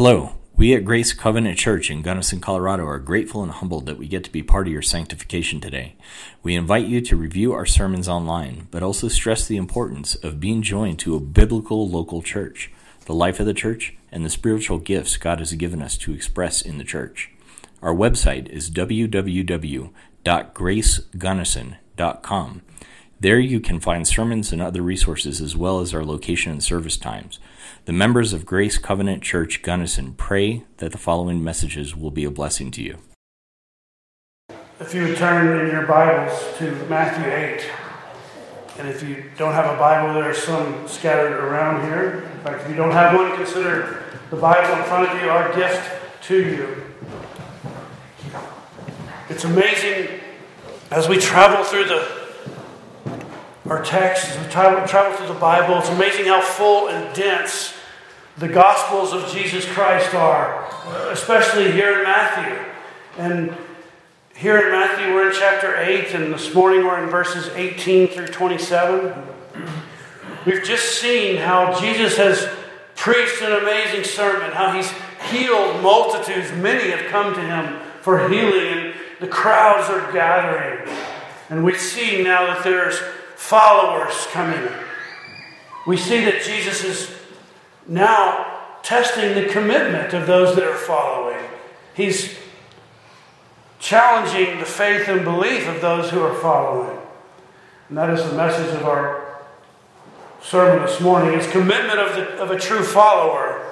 Hello. We at Grace Covenant Church in Gunnison, Colorado are grateful and humbled that we get to be part of your sanctification today. We invite you to review our sermons online, but also stress the importance of being joined to a biblical local church, the life of the church, and the spiritual gifts God has given us to express in the church. Our website is www.gracegunnison.com. There you can find sermons and other resources as well as our location and service times. The members of Grace Covenant Church Gunnison pray that the following messages will be a blessing to you. If you would turn in your Bibles to Matthew 8, and if you don't have a Bible, there are some scattered around here. In fact, if you don't have one, consider the Bible in front of you our gift to you. It's amazing as we travel through the our text, as we travel, travel through the Bible, it's amazing how full and dense the Gospels of Jesus Christ are, especially here in Matthew. And here in Matthew, we're in chapter 8, and this morning we're in verses 18 through 27. We've just seen how Jesus has preached an amazing sermon, how he's healed multitudes. Many have come to him for healing, and the crowds are gathering. And we see now that there's followers coming. We see that Jesus is now testing the commitment of those that are following. He's challenging the faith and belief of those who are following. And that is the message of our sermon this morning. It's commitment of, the, of a true follower.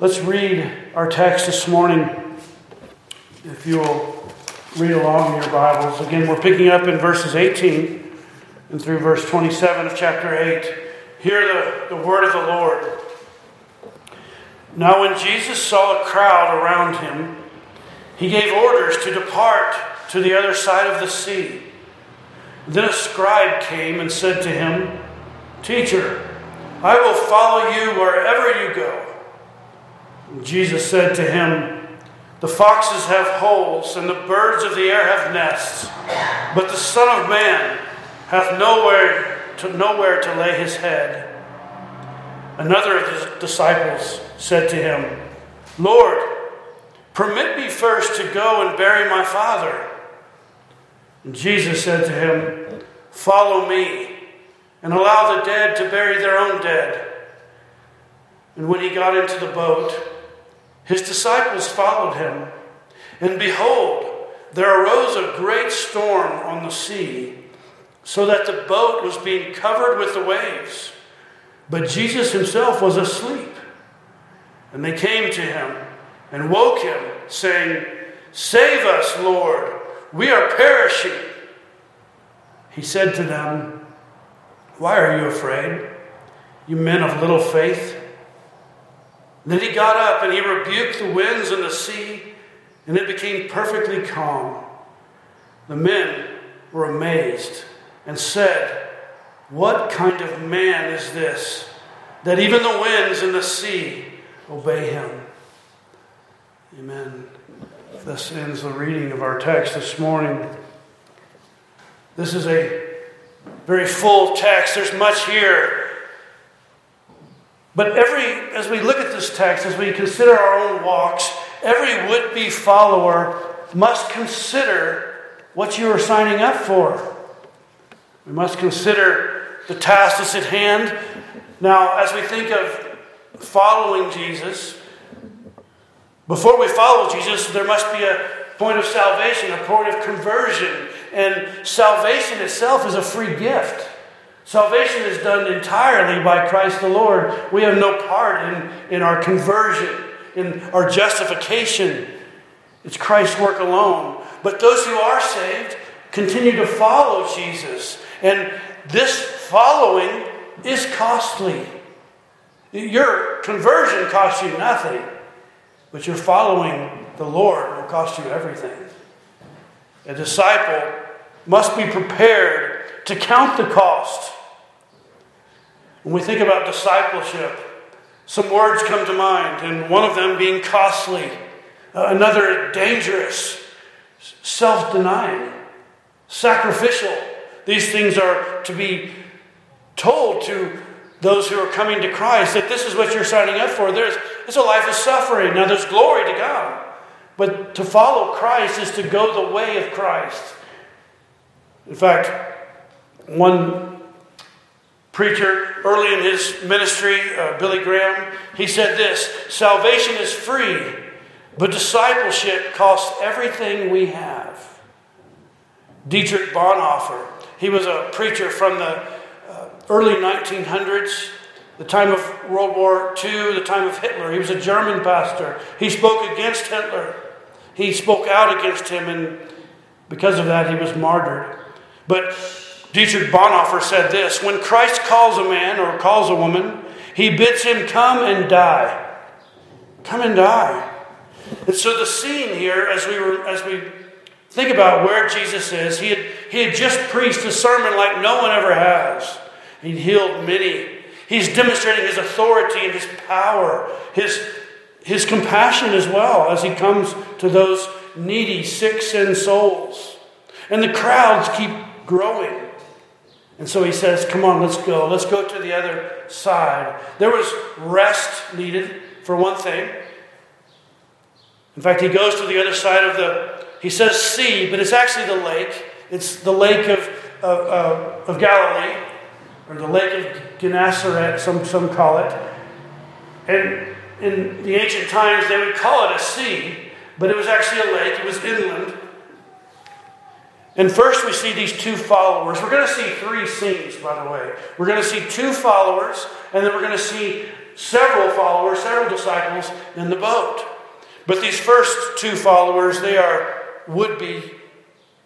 Let's read our text this morning. If you will read along in your Bibles. Again, we're picking up in verses 18 and through verse 27 of chapter 8. Hear the, the word of the Lord. Now, when Jesus saw a crowd around him, he gave orders to depart to the other side of the sea. Then a scribe came and said to him, Teacher, I will follow you wherever you go. And Jesus said to him, the foxes have holes, and the birds of the air have nests, but the Son of Man hath nowhere to, nowhere to lay his head. Another of his disciples said to him, Lord, permit me first to go and bury my father. And Jesus said to him, Follow me, and allow the dead to bury their own dead. And when he got into the boat, his disciples followed him, and behold, there arose a great storm on the sea, so that the boat was being covered with the waves. But Jesus himself was asleep. And they came to him and woke him, saying, Save us, Lord, we are perishing. He said to them, Why are you afraid, you men of little faith? then he got up and he rebuked the winds and the sea, and it became perfectly calm. The men were amazed and said, What kind of man is this that even the winds and the sea obey him? Amen. This ends the reading of our text this morning. This is a very full text. There's much here but every, as we look at this text, as we consider our own walks, every would be follower must consider what you are signing up for. We must consider the task that's at hand. Now, as we think of following Jesus, before we follow Jesus, there must be a point of salvation, a point of conversion. And salvation itself is a free gift. Salvation is done entirely by Christ the Lord. We have no part in, in our conversion, in our justification. It's Christ's work alone. But those who are saved continue to follow Jesus. And this following is costly. Your conversion costs you nothing, but your following the Lord will cost you everything. A disciple must be prepared to count the cost when we think about discipleship, some words come to mind, and one of them being costly, uh, another dangerous, self denying, sacrificial. These things are to be told to those who are coming to Christ that this is what you're signing up for. There's it's a life of suffering. Now, there's glory to God. But to follow Christ is to go the way of Christ. In fact, one preacher early in his ministry, uh, Billy Graham, he said this Salvation is free, but discipleship costs everything we have. Dietrich Bonhoeffer, he was a preacher from the uh, early 1900s, the time of World War II, the time of Hitler. He was a German pastor. He spoke against Hitler. He spoke out against him, and because of that, he was martyred. But Dietrich Bonhoeffer said this When Christ calls a man or calls a woman, he bids him come and die. Come and die. And so the scene here, as we were as we think about where Jesus is, he had, he had just preached a sermon like no one ever has. He healed many. He's demonstrating his authority and his power, his, his compassion as well as he comes to those needy, sick, sin souls. And the crowds keep growing. And so he says, Come on, let's go. Let's go to the other side. There was rest needed, for one thing. In fact, he goes to the other side of the, he says sea, but it's actually the lake. It's the lake of, of, of Galilee, or the lake of Gennesaret, some, some call it. And in the ancient times, they would call it a sea, but it was actually a lake, it was inland. And first, we see these two followers. We're going to see three scenes, by the way. We're going to see two followers, and then we're going to see several followers, several disciples in the boat. But these first two followers, they are would be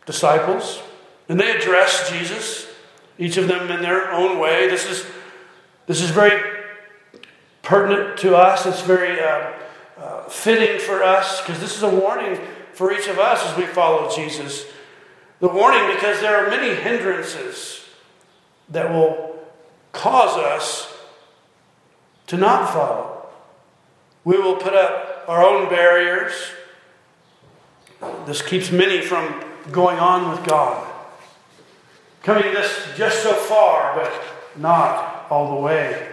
disciples, and they address Jesus, each of them in their own way. This is, this is very pertinent to us, it's very uh, uh, fitting for us, because this is a warning for each of us as we follow Jesus. The warning because there are many hindrances that will cause us to not follow. We will put up our own barriers. This keeps many from going on with God. Coming this just so far, but not all the way.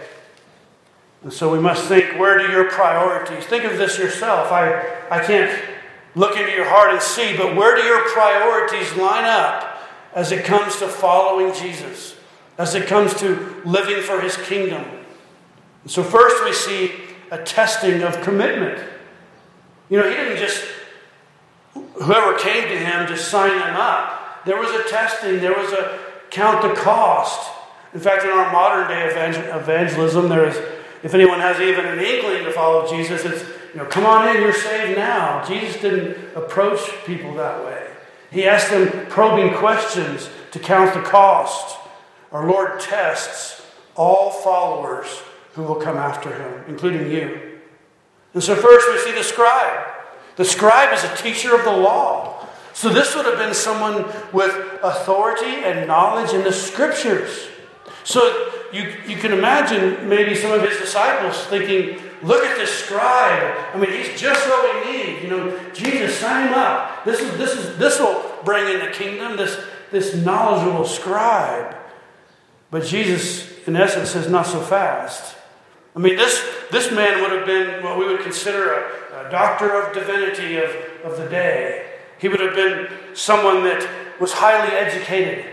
And so we must think where do your priorities? Think of this yourself. I, I can't look into your heart and see, but where do your priorities line up as it comes to following Jesus, as it comes to living for his kingdom? And so, first we see a testing of commitment. You know, he didn't just, whoever came to him, to sign them up. There was a testing, there was a count the cost. In fact, in our modern day evangelism, there is, if anyone has even an inkling to follow Jesus, it's you know, come on in, you're saved now. Jesus didn't approach people that way. He asked them probing questions to count the cost. Our Lord tests all followers who will come after him, including you. And so, first, we see the scribe. The scribe is a teacher of the law. So, this would have been someone with authority and knowledge in the scriptures. So, you, you can imagine maybe some of his disciples thinking, Look at this scribe. I mean, he's just what we need. You know, Jesus, sign him up. This is this is this will bring in the kingdom. This this knowledgeable scribe. But Jesus, in essence, says not so fast. I mean, this this man would have been what we would consider a, a doctor of divinity of, of the day. He would have been someone that was highly educated.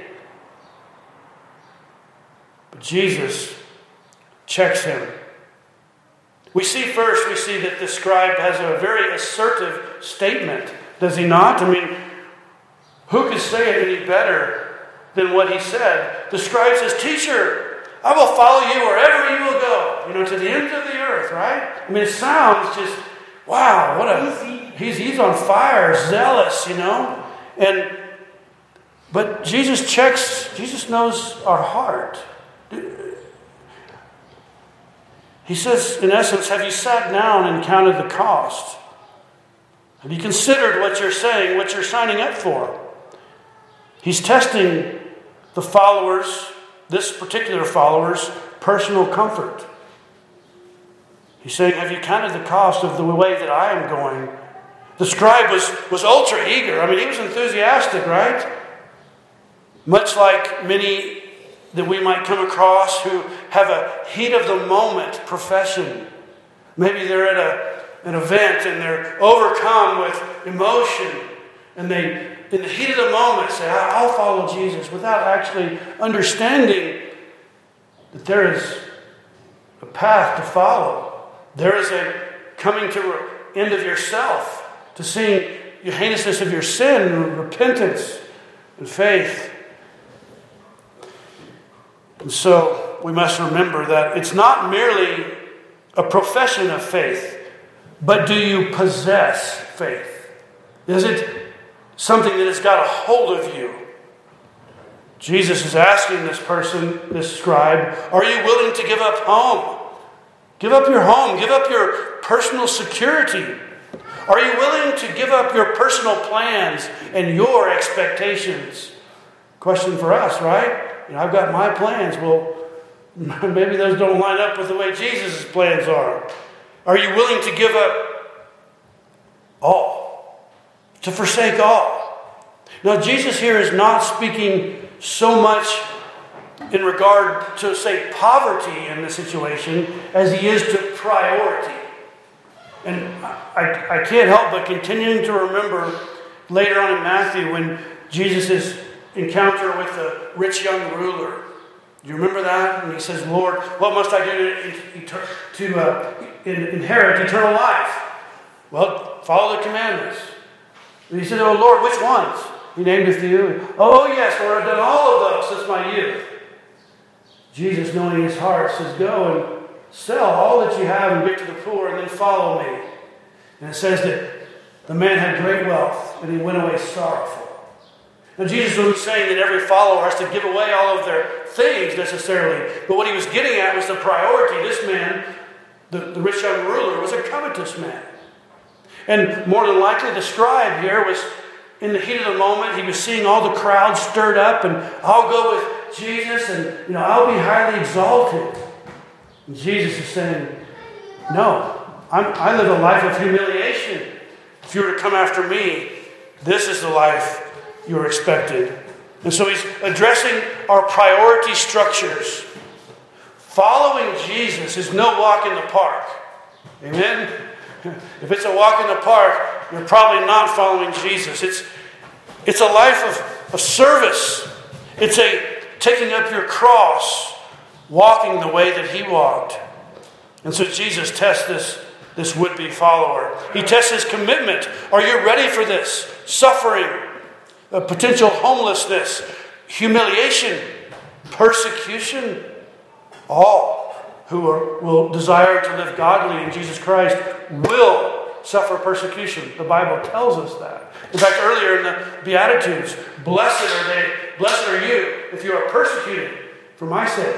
But Jesus checks him we see first, we see that the scribe has a very assertive statement, does he not? I mean, who could say it any better than what he said? The scribe says, Teacher, I will follow you wherever you will go, you know, to the ends of the earth, right? I mean, it sounds just, wow, what a, he's, he's on fire, zealous, you know? And, but Jesus checks, Jesus knows our heart. He says, in essence, have you sat down and counted the cost? Have you considered what you're saying, what you're signing up for? He's testing the followers, this particular follower's personal comfort. He's saying, Have you counted the cost of the way that I am going? The scribe was, was ultra eager. I mean, he was enthusiastic, right? Much like many that we might come across who have a heat of the moment profession. Maybe they're at a, an event and they're overcome with emotion and they, in the heat of the moment, say, I'll follow Jesus without actually understanding that there is a path to follow. There is a coming to an end of yourself, to seeing the heinousness of your sin repentance and faith. And so we must remember that it's not merely a profession of faith, but do you possess faith? Is it something that has got a hold of you? Jesus is asking this person, this scribe, are you willing to give up home? Give up your home, give up your personal security. Are you willing to give up your personal plans and your expectations? Question for us, right? You know, I've got my plans. Well, maybe those don't line up with the way Jesus' plans are. Are you willing to give up all? To forsake all? Now, Jesus here is not speaking so much in regard to, say, poverty in the situation as he is to priority. And I, I can't help but continuing to remember later on in Matthew when Jesus' encounter with the rich young ruler. Do you remember that? And he says, Lord, what must I do to, to uh, inherit eternal life? Well, follow the commandments. And he said, Oh Lord, which ones? He named a few. Oh, yes, Lord, I've done all of those since my youth. Jesus, knowing his heart, says, Go and sell all that you have and give to the poor, and then follow me. And it says that the man had great wealth, and he went away sorrowful. Now, Jesus wasn't saying that every follower has to give away all of their things necessarily, but what he was getting at was the priority. This man, the, the rich young ruler, was a covetous man. And more than likely, the scribe here was in the heat of the moment, he was seeing all the crowd stirred up, and I'll go with Jesus, and you know, I'll be highly exalted. And Jesus is saying, No, I'm, I live a life of humiliation. If you were to come after me, this is the life you're expected. And so he's addressing our priority structures. Following Jesus is no walk in the park. Amen? If it's a walk in the park, you're probably not following Jesus. It's, it's a life of, of service, it's a taking up your cross, walking the way that he walked. And so Jesus tests this, this would be follower. He tests his commitment. Are you ready for this? Suffering, potential homelessness, humiliation, persecution. All who are, will desire to live godly in Jesus Christ will suffer persecution. The Bible tells us that. In fact, earlier in the Beatitudes, blessed are they, blessed are you if you are persecuted for my sake.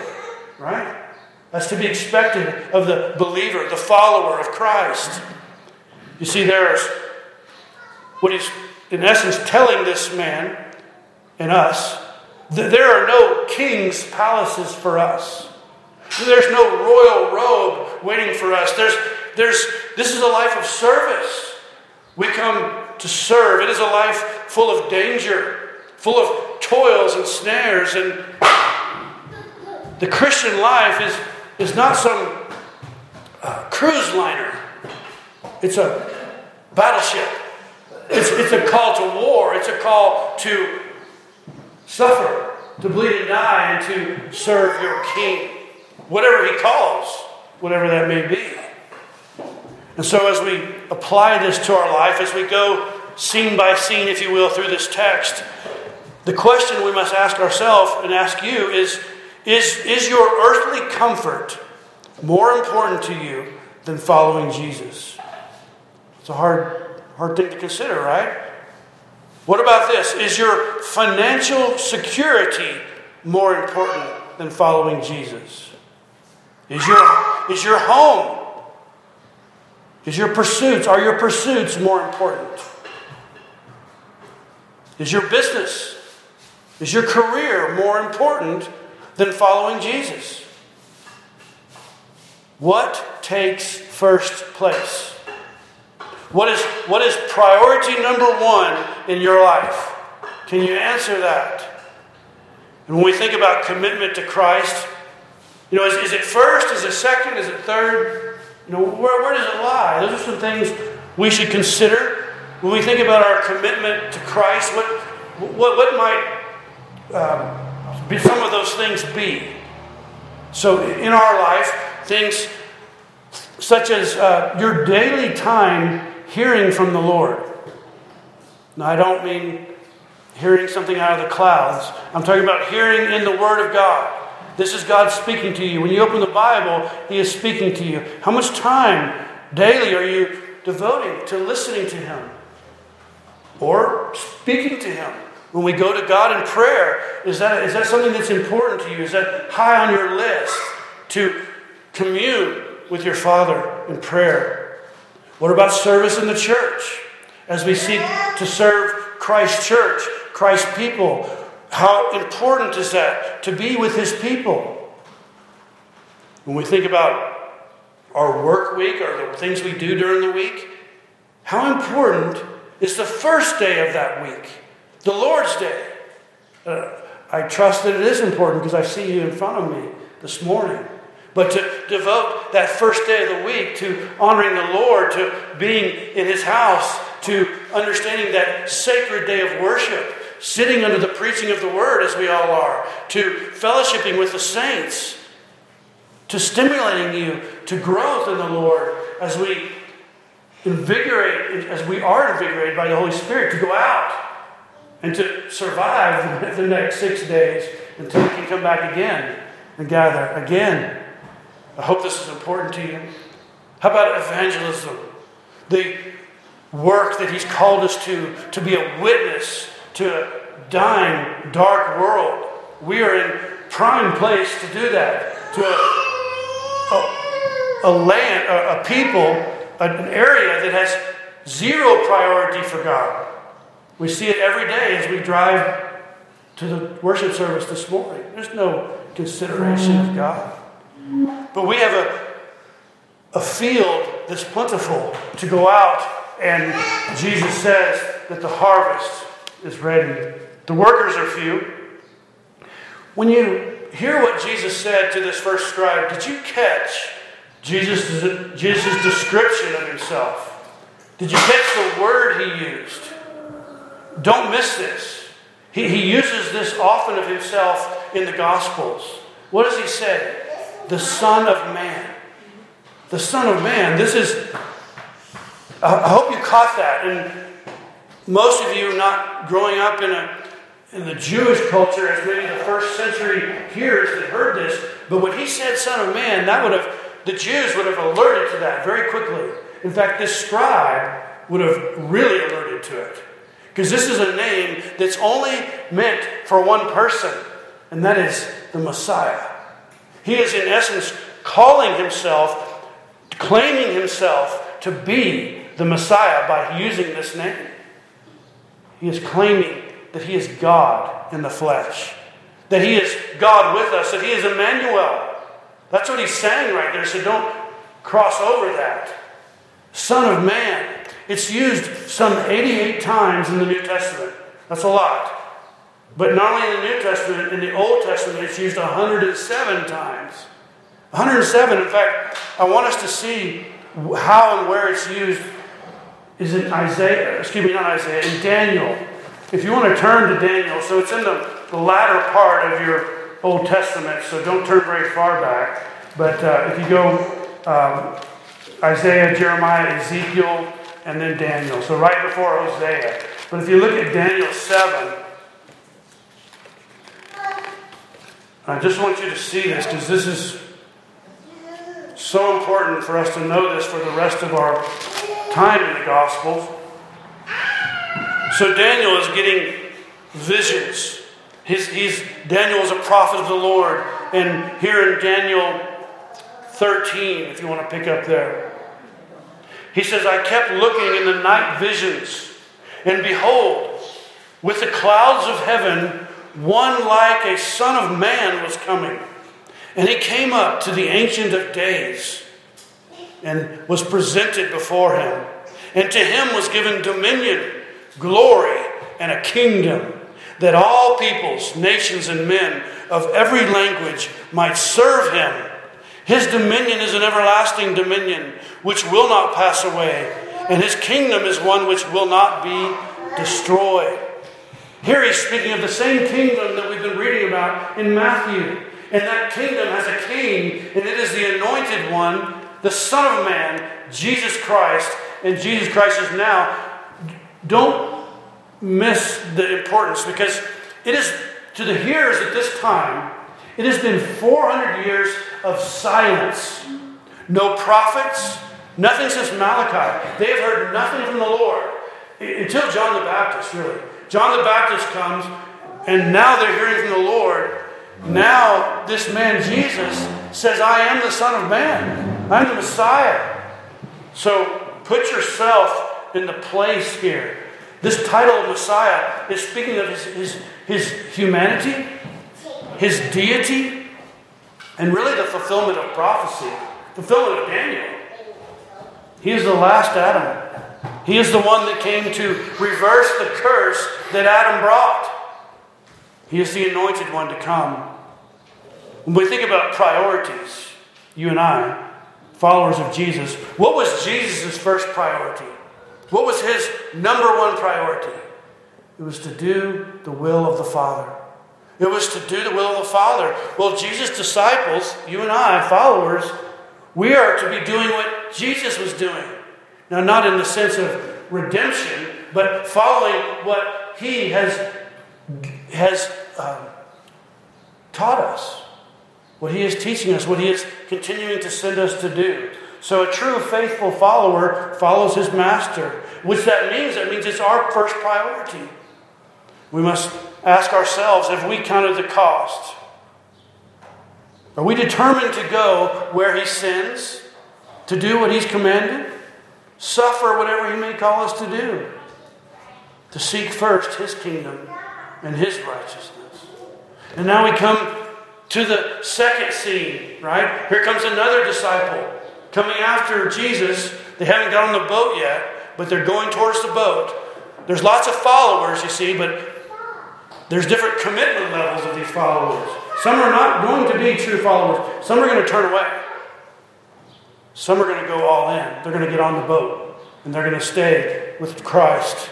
Right? That's to be expected of the believer, the follower of Christ. You see, there's what he's in essence telling this man and us that there are no king's palaces for us. There's no royal robe waiting for us. There's there's, this is a life of service. We come to serve. It is a life full of danger, full of toils and snares. And the Christian life is, is not some uh, cruise liner, it's a battleship. It's, it's a call to war, it's a call to suffer, to bleed and die, and to serve your king, whatever he calls, whatever that may be. And so, as we apply this to our life, as we go scene by scene, if you will, through this text, the question we must ask ourselves and ask you is is, is your earthly comfort more important to you than following Jesus? It's a hard, hard thing to consider, right? What about this? Is your financial security more important than following Jesus? Is your, is your home is your pursuits, are your pursuits more important? Is your business, is your career more important than following Jesus? What takes first place? What is, what is priority number one in your life? Can you answer that? And when we think about commitment to Christ, you know, is, is it first? Is it second? Is it third? You know, where, where does it lie? Those are some things we should consider when we think about our commitment to Christ. What, what, what might um, be some of those things be? So, in our life, things such as uh, your daily time hearing from the Lord. Now, I don't mean hearing something out of the clouds, I'm talking about hearing in the Word of God. This is God speaking to you. When you open the Bible, He is speaking to you. How much time daily are you devoting to listening to Him or speaking to Him? When we go to God in prayer, is that, is that something that's important to you? Is that high on your list to commune with your Father in prayer? What about service in the church as we seek to serve Christ's church, Christ's people? How important is that to be with His people? When we think about our work week or the things we do during the week, how important is the first day of that week, the Lord's Day? Uh, I trust that it is important because I see you in front of me this morning. But to devote that first day of the week to honoring the Lord, to being in His house, to understanding that sacred day of worship, sitting under the preaching of the Word as we all are, to fellowshipping with the saints, to stimulating you to growth in the Lord as we invigorate, as we are invigorated by the Holy Spirit to go out and to survive the next six days until we can come back again and gather again I hope this is important to you. How about evangelism? The work that He's called us to, to be a witness to a dying, dark world. We are in prime place to do that. To a, a, a land, a, a people, an area that has zero priority for God. We see it every day as we drive to the worship service this morning. There's no consideration of God. But we have a, a field that's plentiful to go out, and Jesus says that the harvest is ready. The workers are few. When you hear what Jesus said to this first scribe, did you catch Jesus' Jesus' description of himself? Did you catch the word he used? Don't miss this. He, he uses this often of himself in the Gospels. What does he say? the Son of Man. The Son of Man. This is, I hope you caught that. And most of you not growing up in a in the Jewish culture as maybe the first century hearers that heard this, but when he said Son of Man, that would have the Jews would have alerted to that very quickly. In fact, this scribe would have really alerted to it. Because this is a name that's only meant for one person, and that is the Messiah. He is, in essence, calling himself, claiming himself to be the Messiah by using this name. He is claiming that he is God in the flesh, that he is God with us, that he is Emmanuel. That's what he's saying right there, so don't cross over that. Son of Man. It's used some 88 times in the New Testament. That's a lot. But not only in the New Testament, in the Old Testament, it's used 107 times. 107. In fact, I want us to see how and where it's used is in Isaiah, excuse me, not Isaiah, in Daniel. If you want to turn to Daniel, so it's in the, the latter part of your Old Testament, so don't turn very far back. But uh, if you go um, Isaiah, Jeremiah, Ezekiel, and then Daniel, so right before Hosea. But if you look at Daniel 7, I just want you to see this because this is so important for us to know this for the rest of our time in the Gospels. So Daniel is getting visions. He's, Daniel is a prophet of the Lord. And here in Daniel 13, if you want to pick up there, he says, I kept looking in the night visions, and behold, with the clouds of heaven, one like a son of man was coming. And he came up to the Ancient of Days and was presented before him. And to him was given dominion, glory, and a kingdom that all peoples, nations, and men of every language might serve him. His dominion is an everlasting dominion which will not pass away, and his kingdom is one which will not be destroyed. Here he's speaking of the same kingdom that we've been reading about in Matthew. And that kingdom has a king, and it is the anointed one, the Son of Man, Jesus Christ. And Jesus Christ is now. Don't miss the importance because it is to the hearers at this time, it has been 400 years of silence. No prophets, nothing since Malachi. They have heard nothing from the Lord until John the Baptist, really. John the Baptist comes, and now they're hearing from the Lord. Now, this man Jesus says, I am the Son of Man, I'm the Messiah. So, put yourself in the place here. This title of Messiah is speaking of his, his, his humanity, his deity, and really the fulfillment of prophecy, fulfillment of Daniel. He is the last Adam. He is the one that came to reverse the curse that Adam brought. He is the anointed one to come. When we think about priorities, you and I, followers of Jesus, what was Jesus' first priority? What was his number one priority? It was to do the will of the Father. It was to do the will of the Father. Well, Jesus' disciples, you and I, followers, we are to be doing what Jesus was doing. Now, not in the sense of redemption, but following what he has, has um, taught us, what he is teaching us, what he is continuing to send us to do. So a true faithful follower follows his master. Which that means? That means it's our first priority. We must ask ourselves have we counted the cost? Are we determined to go where he sends, to do what he's commanded, suffer whatever he may call us to do, to seek first his kingdom and his righteousness? And now we come to the second scene, right? Here comes another disciple coming after Jesus. They haven't got on the boat yet, but they're going towards the boat. There's lots of followers, you see, but there's different commitment levels of these followers. Some are not going to be true followers, some are going to turn away. Some are going to go all in. They're going to get on the boat and they're going to stay with Christ.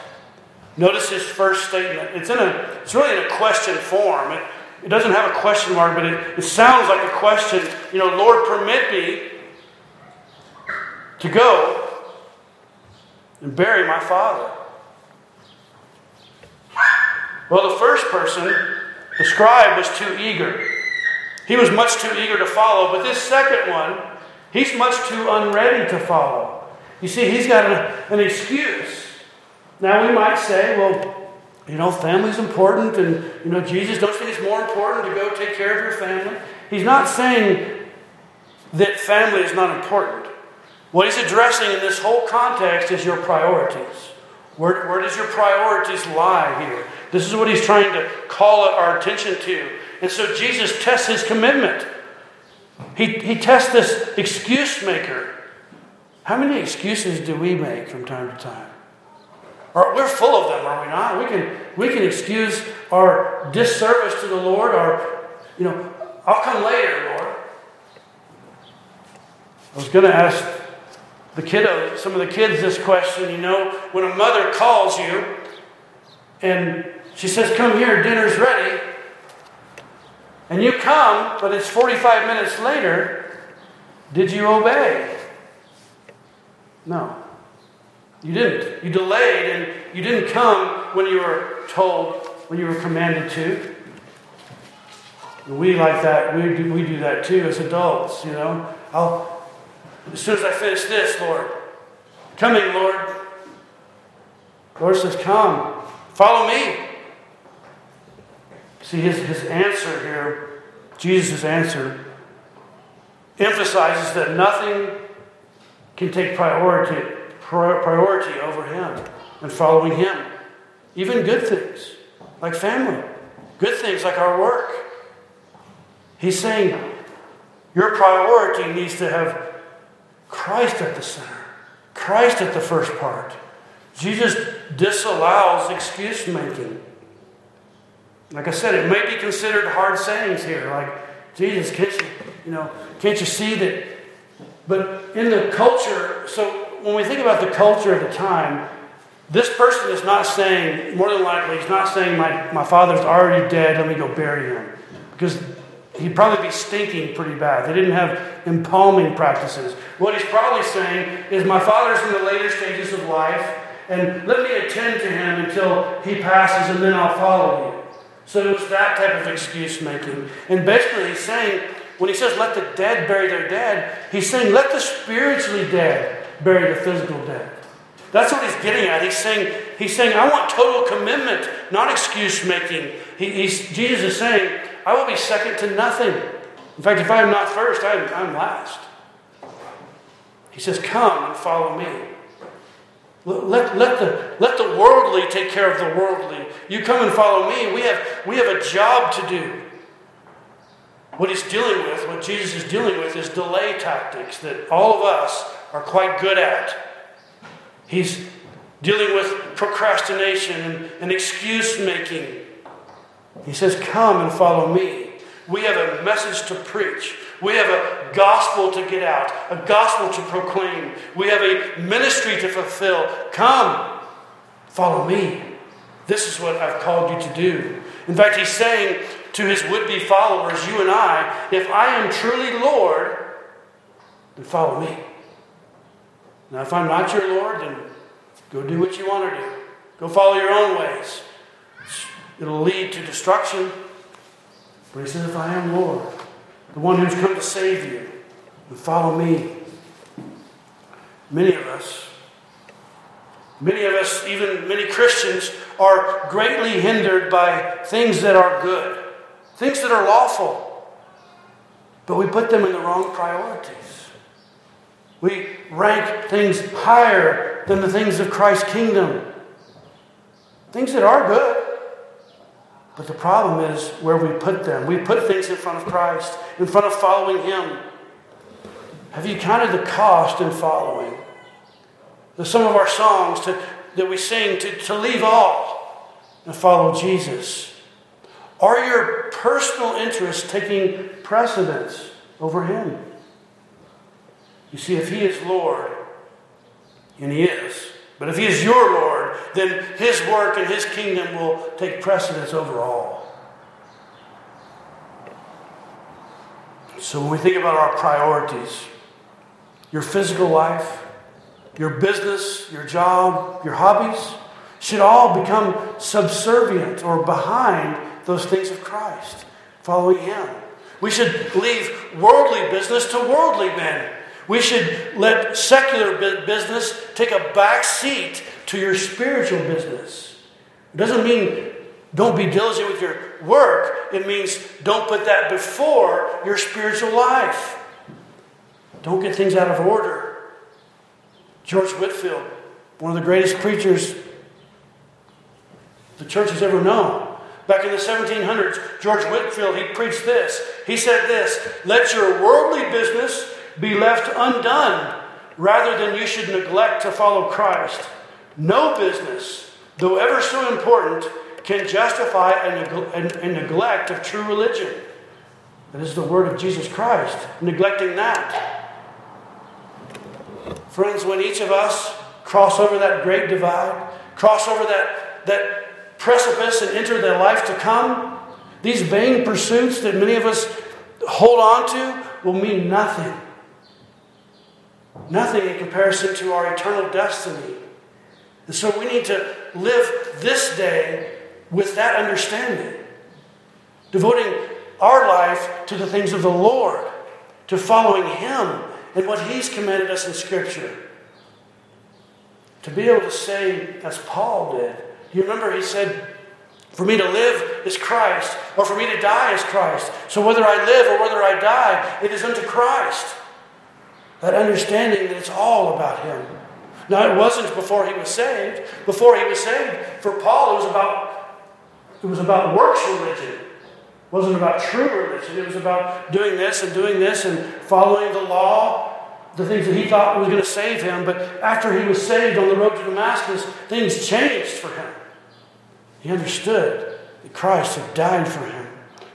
Notice his first statement. It's in a it's really in a question form. It, it doesn't have a question mark, but it, it sounds like a question. You know, Lord, permit me to go and bury my father. Well, the first person, the scribe, was too eager. He was much too eager to follow, but this second one, he's much too unready to follow. You see, he's got an, an excuse. Now, we might say, well, you know, family's important, and, you know, Jesus, don't you think it's more important to go take care of your family? He's not saying that family is not important. What he's addressing in this whole context is your priorities. Where, where does your priorities lie here? This is what he's trying to call our attention to. And so Jesus tests his commitment. He, he tests this excuse maker. How many excuses do we make from time to time? Or we're full of them, are we not? We can, we can excuse our disservice to the Lord, our, you know, I'll come later, Lord. I was going to ask the kiddo, some of the kids this question. You know, when a mother calls you and she says, Come here, dinner's ready, and you come, but it's 45 minutes later, did you obey? No. You didn't. You delayed and you didn't come when you were told, when you were commanded to. And we like that. We do, we do that too as adults, you know. I'll, as soon as I finish this, Lord, coming, Lord. Lord says, Come, follow me. See, his, his answer here, Jesus' answer, emphasizes that nothing can take priority, priority over him and following him. Even good things, like family, good things like our work. He's saying your priority needs to have Christ at the center, Christ at the first part. Jesus disallows excuse making. Like I said, it may be considered hard sayings here, like, Jesus, can't you, You know, can't you see that? But in the culture, so when we think about the culture of the time, this person is not saying, more than likely, he's not saying, my, my father's already dead, let me go bury him. Because he'd probably be stinking pretty bad. They didn't have embalming practices. What he's probably saying is, My father's in the later stages of life, and let me attend to him until he passes, and then I'll follow you. So it was that type of excuse making. And basically, he's saying, when he says, Let the dead bury their dead, he's saying, Let the spiritually dead bury the physical dead. That's what he's getting at. He's saying, he's saying I want total commitment, not excuse making. He, Jesus is saying, I will be second to nothing. In fact, if I am not first, I'm, I'm last. He says, Come and follow me. Let, let, the, let the worldly take care of the worldly. You come and follow me. We have, we have a job to do. What he's dealing with, what Jesus is dealing with, is delay tactics that all of us are quite good at. He's dealing with procrastination and, and excuse making. He says, Come and follow me. We have a message to preach. We have a gospel to get out, a gospel to proclaim. We have a ministry to fulfill. Come, follow me. This is what I've called you to do. In fact, he's saying to his would be followers, you and I, if I am truly Lord, then follow me. Now, if I'm not your Lord, then go do what you want to do. Go follow your own ways. It'll lead to destruction. But he says, if I am Lord, the one who's come to save you, then follow me. Many of us, many of us, even many Christians, are greatly hindered by things that are good, things that are lawful. But we put them in the wrong priorities. We rank things higher than the things of Christ's kingdom. Things that are good. But the problem is where we put them. We put things in front of Christ, in front of following Him. Have you counted the cost in following? Some of our songs to, that we sing to, to leave all and follow Jesus. Are your personal interests taking precedence over Him? You see, if He is Lord, and He is, but if He is your Lord, then His work and His kingdom will take precedence over all. So when we think about our priorities, your physical life, your business, your job, your hobbies, should all become subservient or behind those things of Christ, following Him. We should leave worldly business to worldly men we should let secular business take a back seat to your spiritual business. It doesn't mean don't be diligent with your work, it means don't put that before your spiritual life. Don't get things out of order. George Whitefield, one of the greatest preachers the church has ever known. Back in the 1700s, George Whitefield, he preached this. He said this Let your worldly business be left undone rather than you should neglect to follow Christ. No business, though ever so important, can justify a, neg- a, neglect of true religion. That is the word of Jesus Christ, neglecting that. Friends, when each of us cross over that great divide, cross over that, that precipice and enter the life to come, these vain pursuits that many of us hold on to will mean nothing Nothing in comparison to our eternal destiny. And so we need to live this day with that understanding, devoting our life to the things of the Lord, to following Him and what He's commanded us in Scripture. To be able to say, as Paul did, you remember he said, For me to live is Christ, or for me to die is Christ. So whether I live or whether I die, it is unto Christ. That understanding that it's all about Him. Now, it wasn't before he was saved. Before he was saved, for Paul, it was about, it was about works religion. It wasn't about true religion. It was about doing this and doing this and following the law, the things that he thought was going to save him. But after he was saved on the road to Damascus, things changed for him. He understood that Christ had died for him.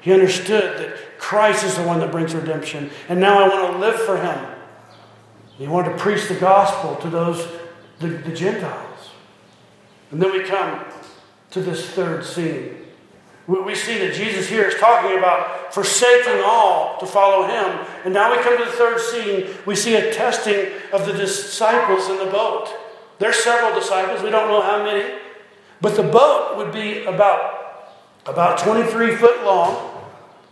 He understood that Christ is the one that brings redemption. And now I want to live for him. He wanted to preach the gospel to those, the, the Gentiles. And then we come to this third scene. We see that Jesus here is talking about forsaking all to follow him. And now we come to the third scene. We see a testing of the disciples in the boat. There's several disciples, we don't know how many. But the boat would be about, about 23 foot long.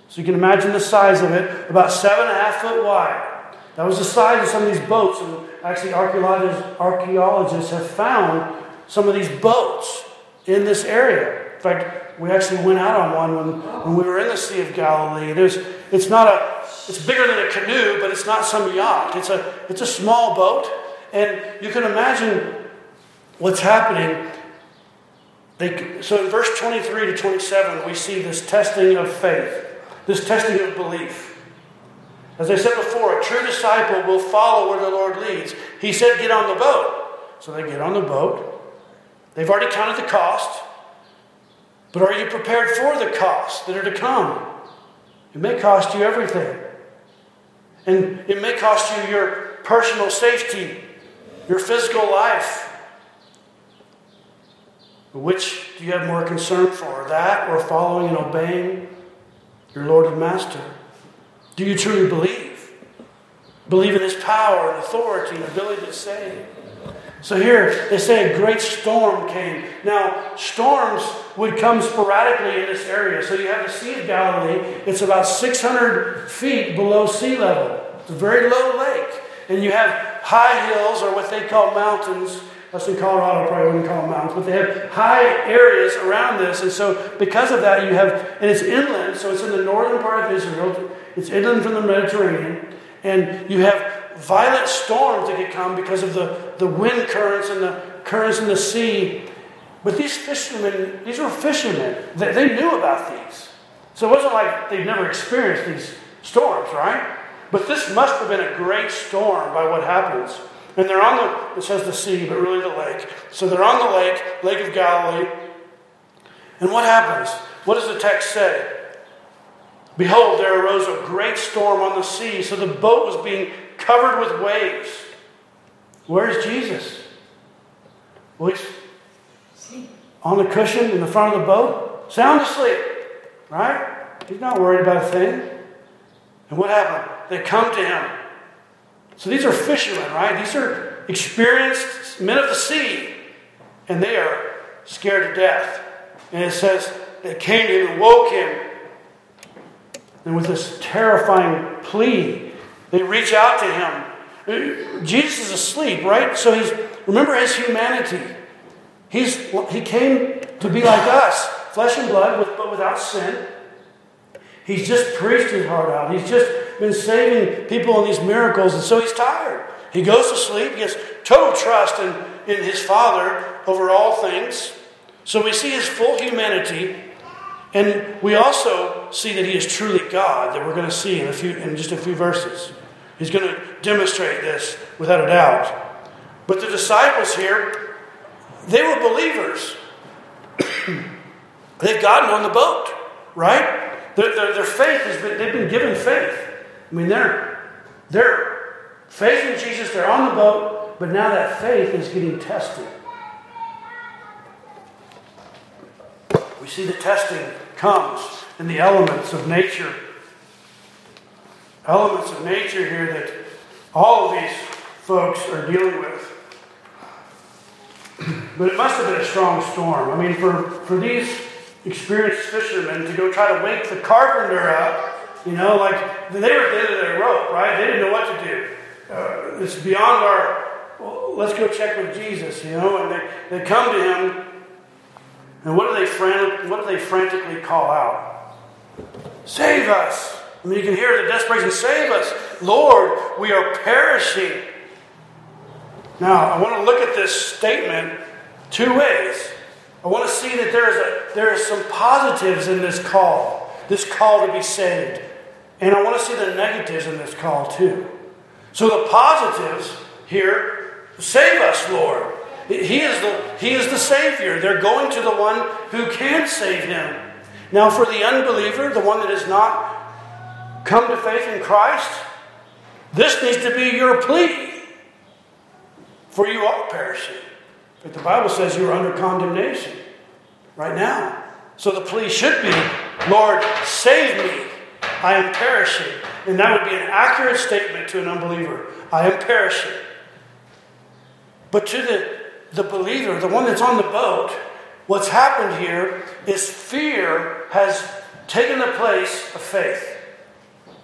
So you can imagine the size of it, about seven and a half foot wide. That was the size of some of these boats. And actually, archaeologists, archaeologists have found some of these boats in this area. In fact, we actually went out on one when, when we were in the Sea of Galilee. There's, it's not a, it's bigger than a canoe, but it's not some yacht. It's a, it's a small boat, and you can imagine what's happening. They, so in verse 23 to 27, we see this testing of faith, this testing of belief. As I said before, a true disciple will follow where the Lord leads. He said, Get on the boat. So they get on the boat. They've already counted the cost. But are you prepared for the costs that are to come? It may cost you everything. And it may cost you your personal safety, your physical life. Which do you have more concern for? That or following and obeying your Lord and Master? Do you truly believe? Believe in His power and authority and ability to save? So here they say a great storm came. Now, storms would come sporadically in this area. So you have the Sea of Galilee, it's about 600 feet below sea level. It's a very low lake. And you have high hills, or what they call mountains. Us in Colorado probably wouldn't call them mountains, but they have high areas around this. And so, because of that, you have, and it's inland, so it's in the northern part of Israel, it's inland from the Mediterranean. And you have violent storms that could come because of the, the wind currents and the currents in the sea. But these fishermen, these were fishermen. They, they knew about these. So it wasn't like they'd never experienced these storms, right? But this must have been a great storm by what happens. And they're on the, it says the sea, but really the lake. So they're on the lake, Lake of Galilee. And what happens? What does the text say? Behold, there arose a great storm on the sea, so the boat was being covered with waves. Where's Jesus? Well, he's on the cushion in the front of the boat, sound asleep, right? He's not worried about a thing. And what happened? They come to him. So these are fishermen, right? These are experienced men of the sea, and they are scared to death. And it says they came to him and woke him. And with this terrifying plea, they reach out to him. Jesus is asleep, right? So he's remember his humanity. He's he came to be like us, flesh and blood, but without sin. He's just preached his heart out. He's just been saving people in these miracles, and so he's tired. He goes to sleep. Has total trust in, in his Father over all things. So we see his full humanity and we also see that he is truly God, that we're going to see in, a few, in just a few verses. He's going to demonstrate this without a doubt. But the disciples here, they were believers. They've gotten on the boat, right? Their, their, their, faith has been, they've been given faith. I mean, they're, they're faith in Jesus, they're on the boat, but now that faith is getting tested. We see the testing comes in the elements of nature elements of nature here that all of these folks are dealing with. But it must have been a strong storm. I mean, for, for these experienced fishermen to go try to wake the carpenter up, you know, like they were at the end of their rope, right? They didn't know what to do. Uh, it's beyond our, well, let's go check with Jesus, you know, and they, they come to him, and what do they, what do they frantically call out? Save us! I mean, you can hear the desperation save us. Lord, we are perishing. Now, I want to look at this statement two ways. I want to see that there is, a, there is some positives in this call, this call to be saved. And I want to see the negatives in this call too. So the positives here, save us, Lord. He is the, he is the Savior. They're going to the one who can save him. Now, for the unbeliever, the one that has not come to faith in Christ, this needs to be your plea. For you are perishing. But the Bible says you are under condemnation right now. So the plea should be, Lord, save me. I am perishing. And that would be an accurate statement to an unbeliever. I am perishing. But to the, the believer, the one that's on the boat, what's happened here is fear has taken the place of faith.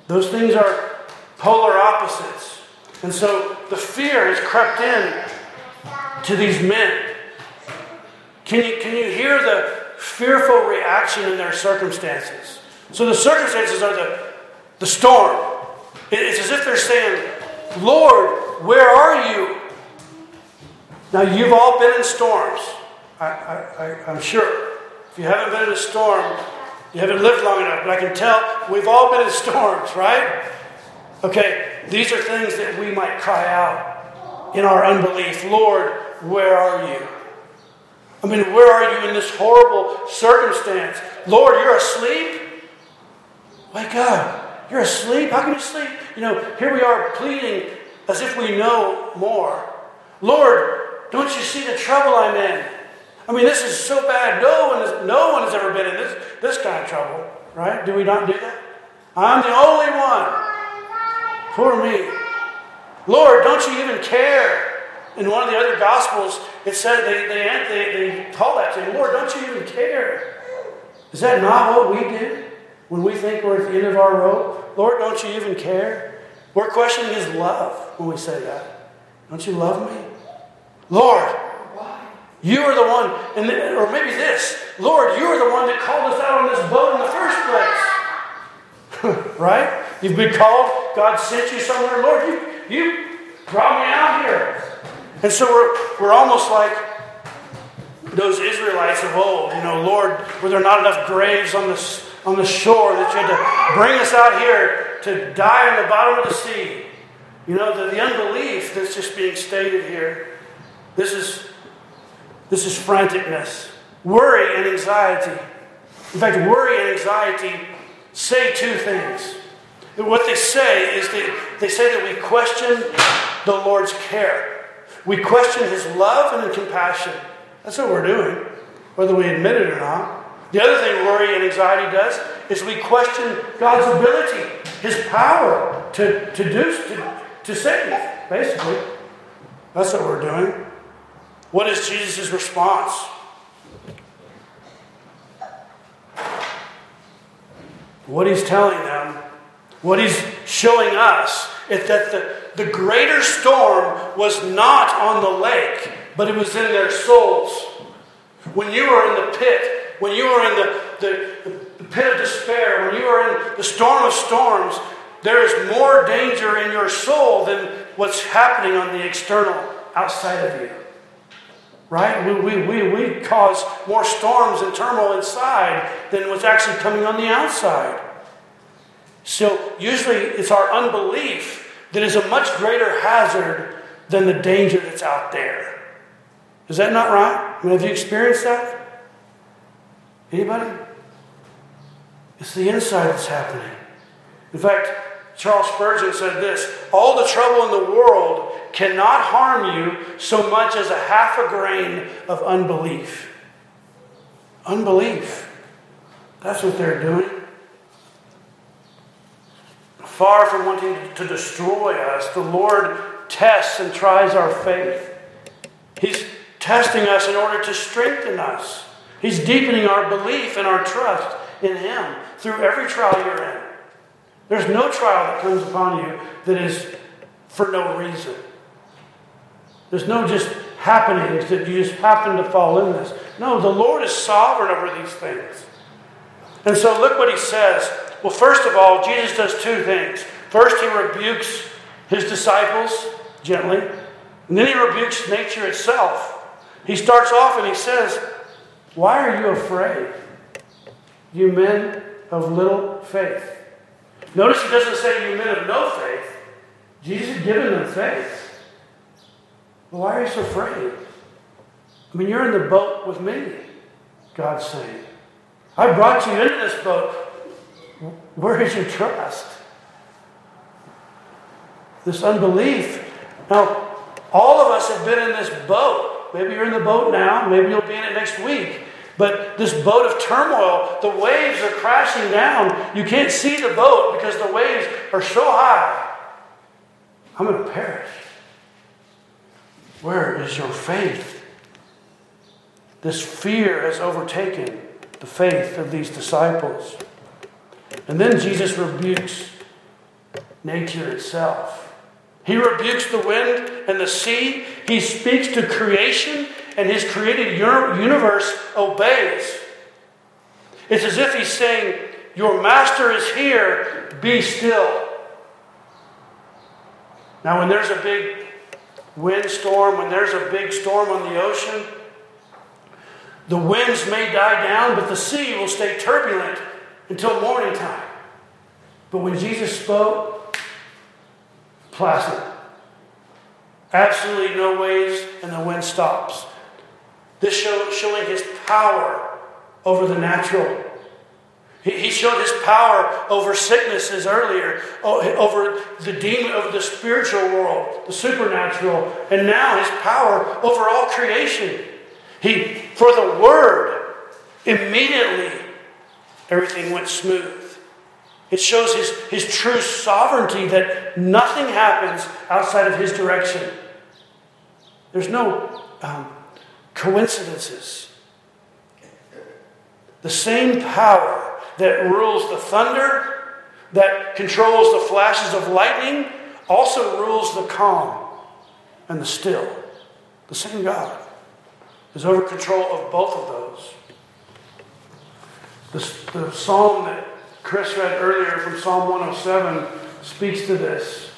Those things are polar opposites. And so the fear has crept in to these men. Can you, can you hear the fearful reaction in their circumstances? So the circumstances are the, the storm. It's as if they're saying, Lord, where are you? Now, you've all been in storms, I, am sure. If you haven't been in a storm, you haven't lived long enough, but I can tell we've all been in storms, right? Okay, these are things that we might cry out in our unbelief Lord, where are you? I mean, where are you in this horrible circumstance? Lord, you're asleep? Wake up. You're asleep? How can you sleep? You know, here we are pleading as if we know more. Lord, don't you see the trouble I'm in? I mean, this is so bad. No one, has, no one has ever been in this, this kind of trouble, right? Do we not do that? I'm the only one. Poor me. Lord, don't you even care? In one of the other Gospels, it said they, they, they, they call that to him, Lord, don't you even care? Is that not what we do when we think we're at the end of our rope? Lord, don't you even care? We're questioning his love when we say that. Don't you love me? Lord, you are the one, and or maybe this, Lord, you are the one that called us out on this boat in the first place. right? You've been called, God sent you somewhere. Lord, you, you brought me out here. And so we're, we're almost like those Israelites of old. You know, Lord, were there not enough graves on the, on the shore that you had to bring us out here to die in the bottom of the sea? You know, the, the unbelief that's just being stated here. This is, this is franticness, worry and anxiety. In fact, worry and anxiety say two things. What they say is they, they say that we question the Lord's care. We question his love and compassion. That's what we're doing, whether we admit it or not. The other thing worry and anxiety does is we question God's ability, his power to, to do to, to save, basically. That's what we're doing. What is Jesus' response? What he's telling them, what he's showing us, is that the, the greater storm was not on the lake, but it was in their souls. When you were in the pit, when you were in the, the, the pit of despair, when you are in the storm of storms, there is more danger in your soul than what's happening on the external outside of you right? We, we, we, we cause more storms and turmoil inside than what's actually coming on the outside. So usually it's our unbelief that is a much greater hazard than the danger that's out there. Is that not right? I mean, have you experienced that? Anybody? It's the inside that's happening. In fact, Charles Spurgeon said this All the trouble in the world cannot harm you so much as a half a grain of unbelief. Unbelief. That's what they're doing. Far from wanting to destroy us, the Lord tests and tries our faith. He's testing us in order to strengthen us. He's deepening our belief and our trust in Him through every trial you're in. There's no trial that comes upon you that is for no reason. There's no just happenings that you just happen to fall in this. No, the Lord is sovereign over these things. And so look what he says. Well, first of all, Jesus does two things. First, he rebukes his disciples gently, and then he rebukes nature itself. He starts off and he says, Why are you afraid, you men of little faith? Notice he doesn't say you men of no faith. Jesus has given them faith. Why are you so afraid? I mean, you're in the boat with me, God's saying. I brought you into this boat. Where is your trust? this unbelief. Now, all of us have been in this boat. Maybe you're in the boat now, maybe you'll be in it next week. But this boat of turmoil, the waves are crashing down. You can't see the boat because the waves are so high. I'm going to perish. Where is your faith? This fear has overtaken the faith of these disciples. And then Jesus rebukes nature itself. He rebukes the wind and the sea. He speaks to creation, and his created universe obeys. It's as if he's saying, Your master is here, be still. Now, when there's a big windstorm, when there's a big storm on the ocean, the winds may die down, but the sea will stay turbulent until morning time. But when Jesus spoke, placid. Absolutely no waves, and the wind stops. This show, showing his power over the natural. He, showed his power over sicknesses earlier, over the demon of the spiritual world, the supernatural, and now his power over all creation. He, for the word, immediately everything went smooth. It shows his, his true sovereignty that nothing happens outside of his direction. There's no um, coincidences. The same power that rules the thunder, that controls the flashes of lightning, also rules the calm and the still. The same God is over control of both of those. The, the psalm that Chris read earlier from Psalm 107 speaks to this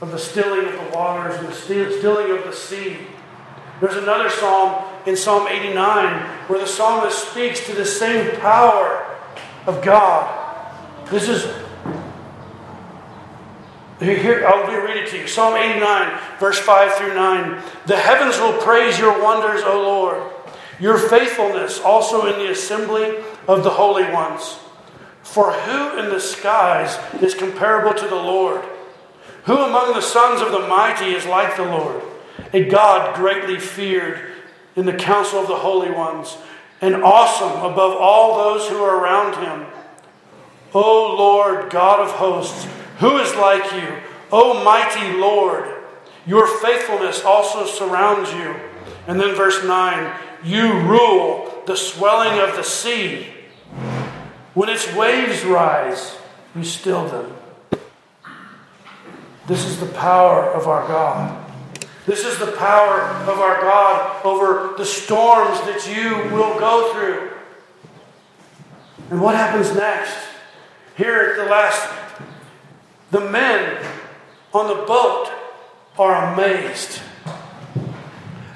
of the stilling of the waters and the stilling of the sea. There's another psalm in Psalm 89 where the psalmist speaks to the same power of God. This is here, I'll read it to you. Psalm 89, verse 5 through 9. The heavens will praise your wonders, O Lord, your faithfulness also in the assembly of the holy ones. For who in the skies is comparable to the Lord? Who among the sons of the mighty is like the Lord? A God greatly feared in the council of the holy ones, and awesome above all those who are around him. O Lord, God of hosts, who is like you? O mighty Lord, your faithfulness also surrounds you. And then verse 9, you rule the swelling of the sea. When its waves rise, you still them. This is the power of our God. This is the power of our God over the storms that you will go through. And what happens next? Here at the last, the men on the boat are amazed.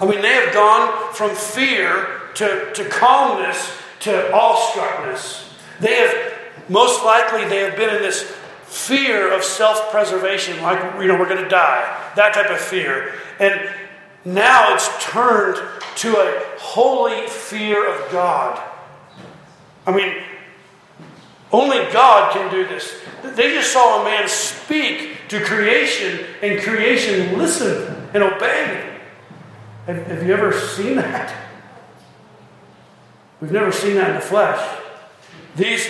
I mean, they have gone from fear to, to calmness to awestruckness. They have, most likely, they have been in this fear of self preservation, like, you know, we're going to die, that type of fear. And now it's turned to a holy fear of God. I mean, only God can do this. They just saw a man speak to creation, and creation listened and obeyed. Have, have you ever seen that? We've never seen that in the flesh. These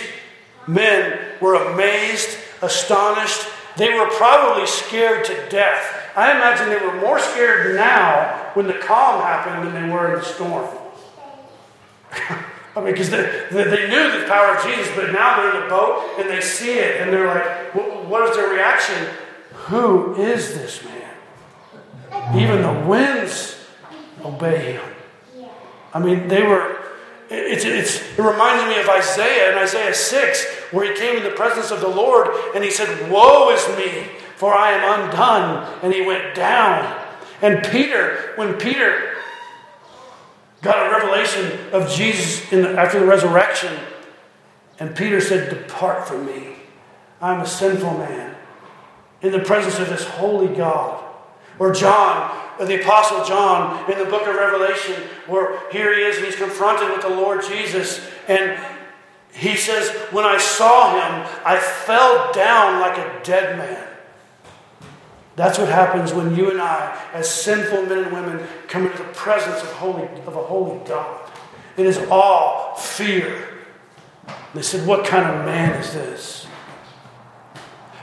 men were amazed, astonished. They were probably scared to death. I imagine they were more scared now when the calm happened than they were in the storm. I mean, because they, they, knew the power of Jesus, but now they're in the boat and they see it and they're like, what is their reaction? Who is this man? Even the winds obey him. I mean, they were it's, it's, it reminds me of Isaiah in Isaiah 6, where he came in the presence of the Lord and he said, Woe is me, for I am undone. And he went down. And Peter, when Peter got a revelation of Jesus the, after the resurrection, and Peter said, Depart from me. I'm a sinful man in the presence of this holy God. Or John, or the Apostle John in the book of Revelation, where here he is and he's confronted with the Lord Jesus. And he says, When I saw him, I fell down like a dead man. That's what happens when you and I, as sinful men and women, come into the presence of, holy, of a holy God. It is all fear. They said, What kind of man is this?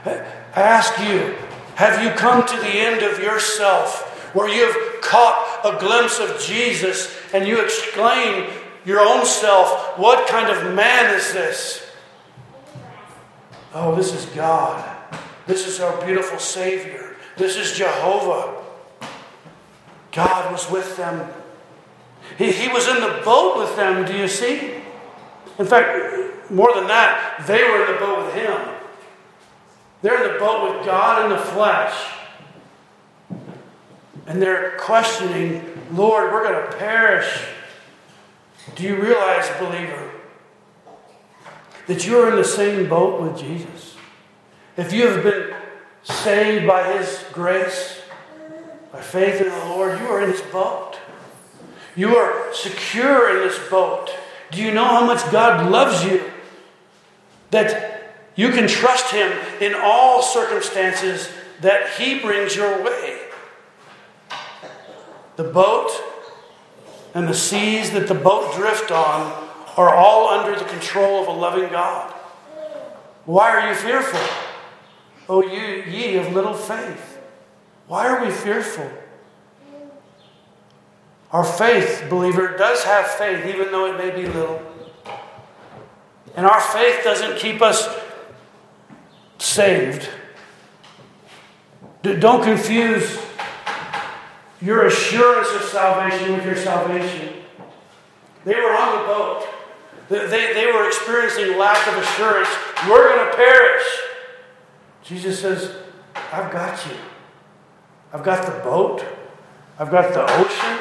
I ask you, have you come to the end of yourself where you have caught a glimpse of Jesus and you exclaim your own self, What kind of man is this? Oh, this is God. This is our beautiful Savior. This is Jehovah. God was with them. He, he was in the boat with them, do you see? In fact, more than that, they were in the boat with Him. They're in the boat with God in the flesh. And they're questioning, Lord, we're going to perish. Do you realize, believer, that you're in the same boat with Jesus? If you have been saved by His grace, by faith in the Lord, you are in His boat. You are secure in this boat. Do you know how much God loves you? That you can trust Him in all circumstances that He brings your way. The boat and the seas that the boat drift on are all under the control of a loving God. Why are you fearful? Oh, you ye of little faith. Why are we fearful? Our faith, believer, does have faith, even though it may be little. And our faith doesn't keep us saved. Don't confuse your assurance of salvation with your salvation. They were on the boat. They, they were experiencing lack of assurance. We're going to perish. Jesus says, I've got you. I've got the boat. I've got the ocean.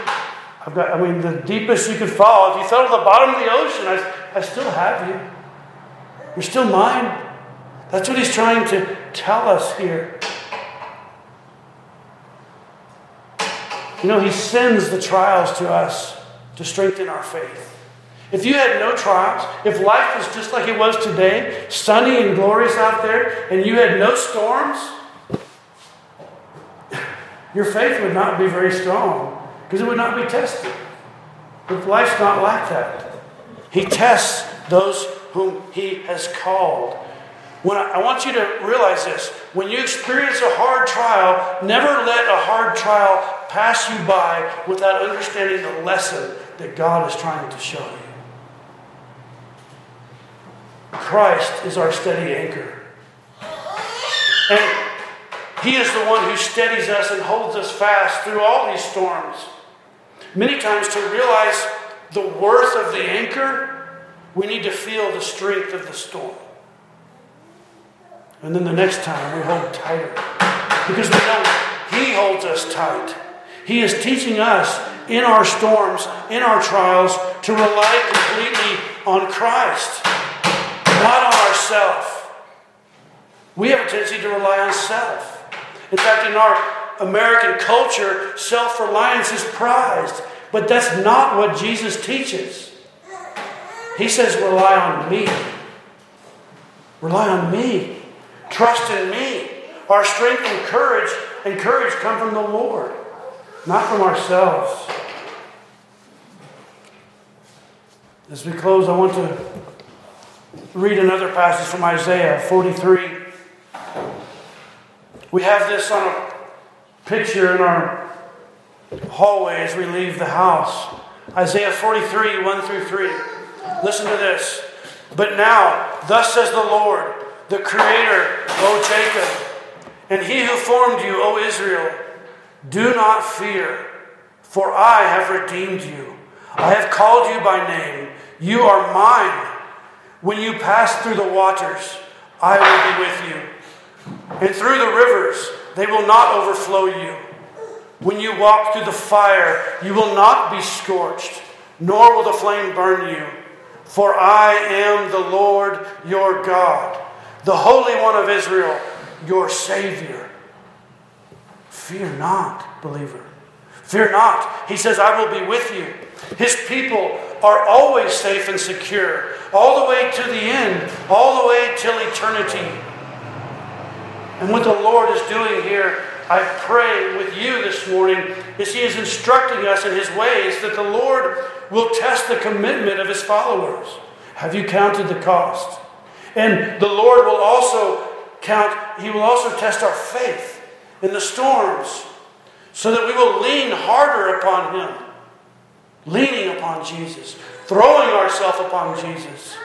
I've got, I mean, the deepest you could fall. If you fell to the bottom of the ocean, I, I still have you. You're still mine. That's what he's trying to tell us here. You know, he sends the trials to us to strengthen our faith. If you had no trials, if life was just like it was today, sunny and glorious out there, and you had no storms, your faith would not be very strong because it would not be tested. But life's not like that. He tests those whom He has called. When I, I, want you to realize this when you experience a hard trial, never let a hard trial pass you by without understanding the lesson that God is trying to show you. Christ is our steady anchor. And He is the one who steadies us and holds us fast through all these storms. Many times, to realize the worth of the anchor, we need to feel the strength of the storm. And then the next time, we hold tighter. Because we know He holds us tight. He is teaching us in our storms, in our trials, to rely completely on Christ, not on ourselves. We have a tendency to rely on self. In fact, in our American culture, self reliance is prized. But that's not what Jesus teaches. He says, rely on me. Rely on me. Trust in me. Our strength and courage and courage come from the Lord, not from ourselves. As we close, I want to read another passage from Isaiah 43. We have this on a picture in our hallway as we leave the house. Isaiah 43, 1 through 3. Listen to this. But now, thus says the Lord, the Creator, O Jacob, and He who formed you, O Israel, do not fear, for I have redeemed you. I have called you by name. You are mine. When you pass through the waters, I will be with you. And through the rivers, they will not overflow you. When you walk through the fire, you will not be scorched, nor will the flame burn you. For I am the Lord your God, the Holy One of Israel, your Savior. Fear not, believer. Fear not. He says, I will be with you. His people are always safe and secure, all the way to the end, all the way till eternity. And what the Lord is doing here I pray with you this morning as He is instructing us in His ways that the Lord will test the commitment of His followers. Have you counted the cost? And the Lord will also count, He will also test our faith in the storms so that we will lean harder upon Him, leaning upon Jesus, throwing ourselves upon Jesus.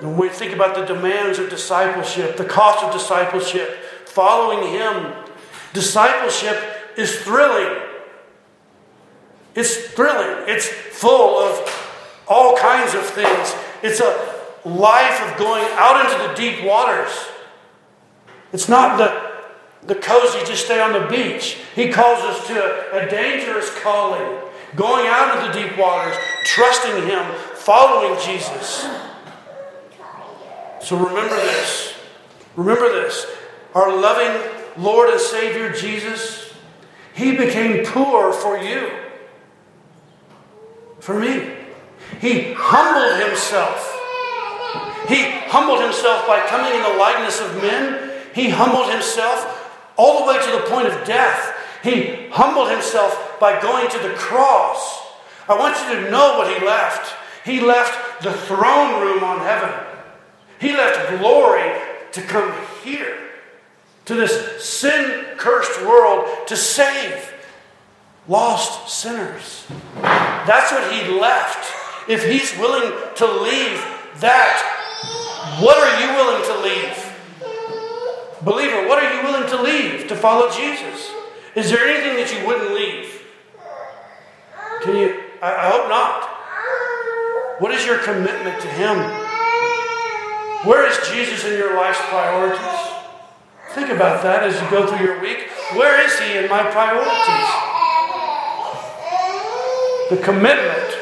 When we think about the demands of discipleship, the cost of discipleship, following Him, discipleship is thrilling. It's thrilling. It's full of all kinds of things. It's a life of going out into the deep waters. It's not the, the cozy, just stay on the beach. He calls us to a, a dangerous calling, going out into the deep waters, trusting Him, following Jesus. So remember this. Remember this. Our loving Lord and Savior Jesus, He became poor for you, for me. He humbled Himself. He humbled Himself by coming in the likeness of men. He humbled Himself all the way to the point of death. He humbled Himself by going to the cross. I want you to know what He left. He left the throne room on heaven. He left glory to come here, to this sin cursed world, to save lost sinners. That's what He left. If He's willing to leave that, what are you willing to leave? Believer, what are you willing to leave to follow Jesus? Is there anything that you wouldn't leave? Can you? I, I hope not. What is your commitment to Him? Where is Jesus in your life's priorities? Think about that as you go through your week. Where is He in my priorities? The commitment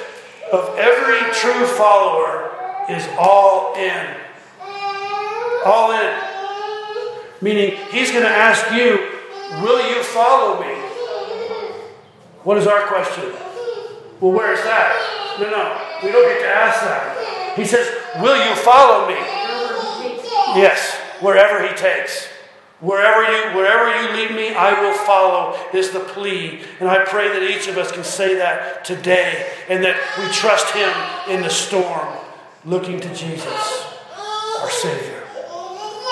of every true follower is all in. All in. Meaning, He's going to ask you, Will you follow me? What is our question? Well, where's that? No, no, we don't get to ask that. He says, Will you follow me? Yes, wherever he takes. Wherever you, wherever you lead me, I will follow, is the plea. And I pray that each of us can say that today and that we trust him in the storm, looking to Jesus, our Savior.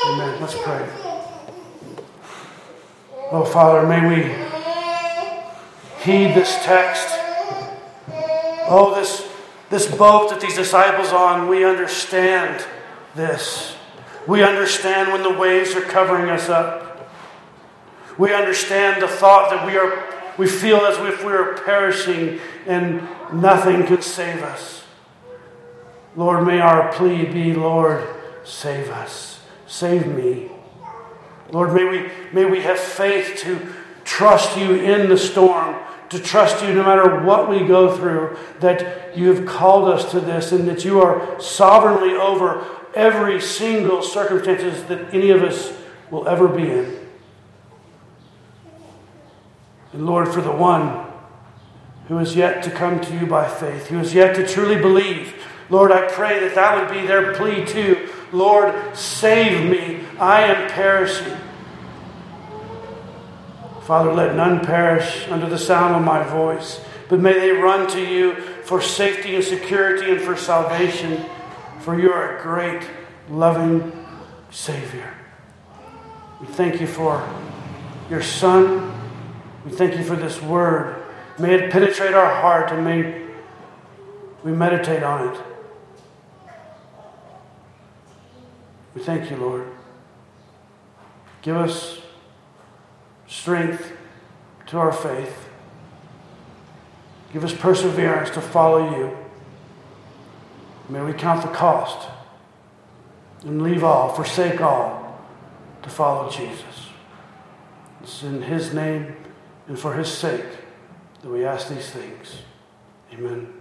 Amen. Let's pray. Oh, Father, may we heed this text. Oh, this, this boat that these disciples on, we understand this. We understand when the waves are covering us up. We understand the thought that we are we feel as if we are perishing and nothing can save us. Lord, may our plea be, Lord, save us. Save me. Lord, may we, may we have faith to trust you in the storm, to trust you no matter what we go through, that you have called us to this and that you are sovereignly over every single circumstances that any of us will ever be in. And Lord, for the one who is yet to come to you by faith, who is yet to truly believe, Lord, I pray that that would be their plea too. Lord, save me. I am perishing. Father, let none perish under the sound of my voice, but may they run to you for safety and security and for salvation for you are a great, loving Savior. We thank you for your Son. We thank you for this word. May it penetrate our heart and may we meditate on it. We thank you, Lord. Give us strength to our faith. Give us perseverance to follow you. May we count the cost and leave all, forsake all to follow Jesus. It's in His name and for His sake that we ask these things. Amen.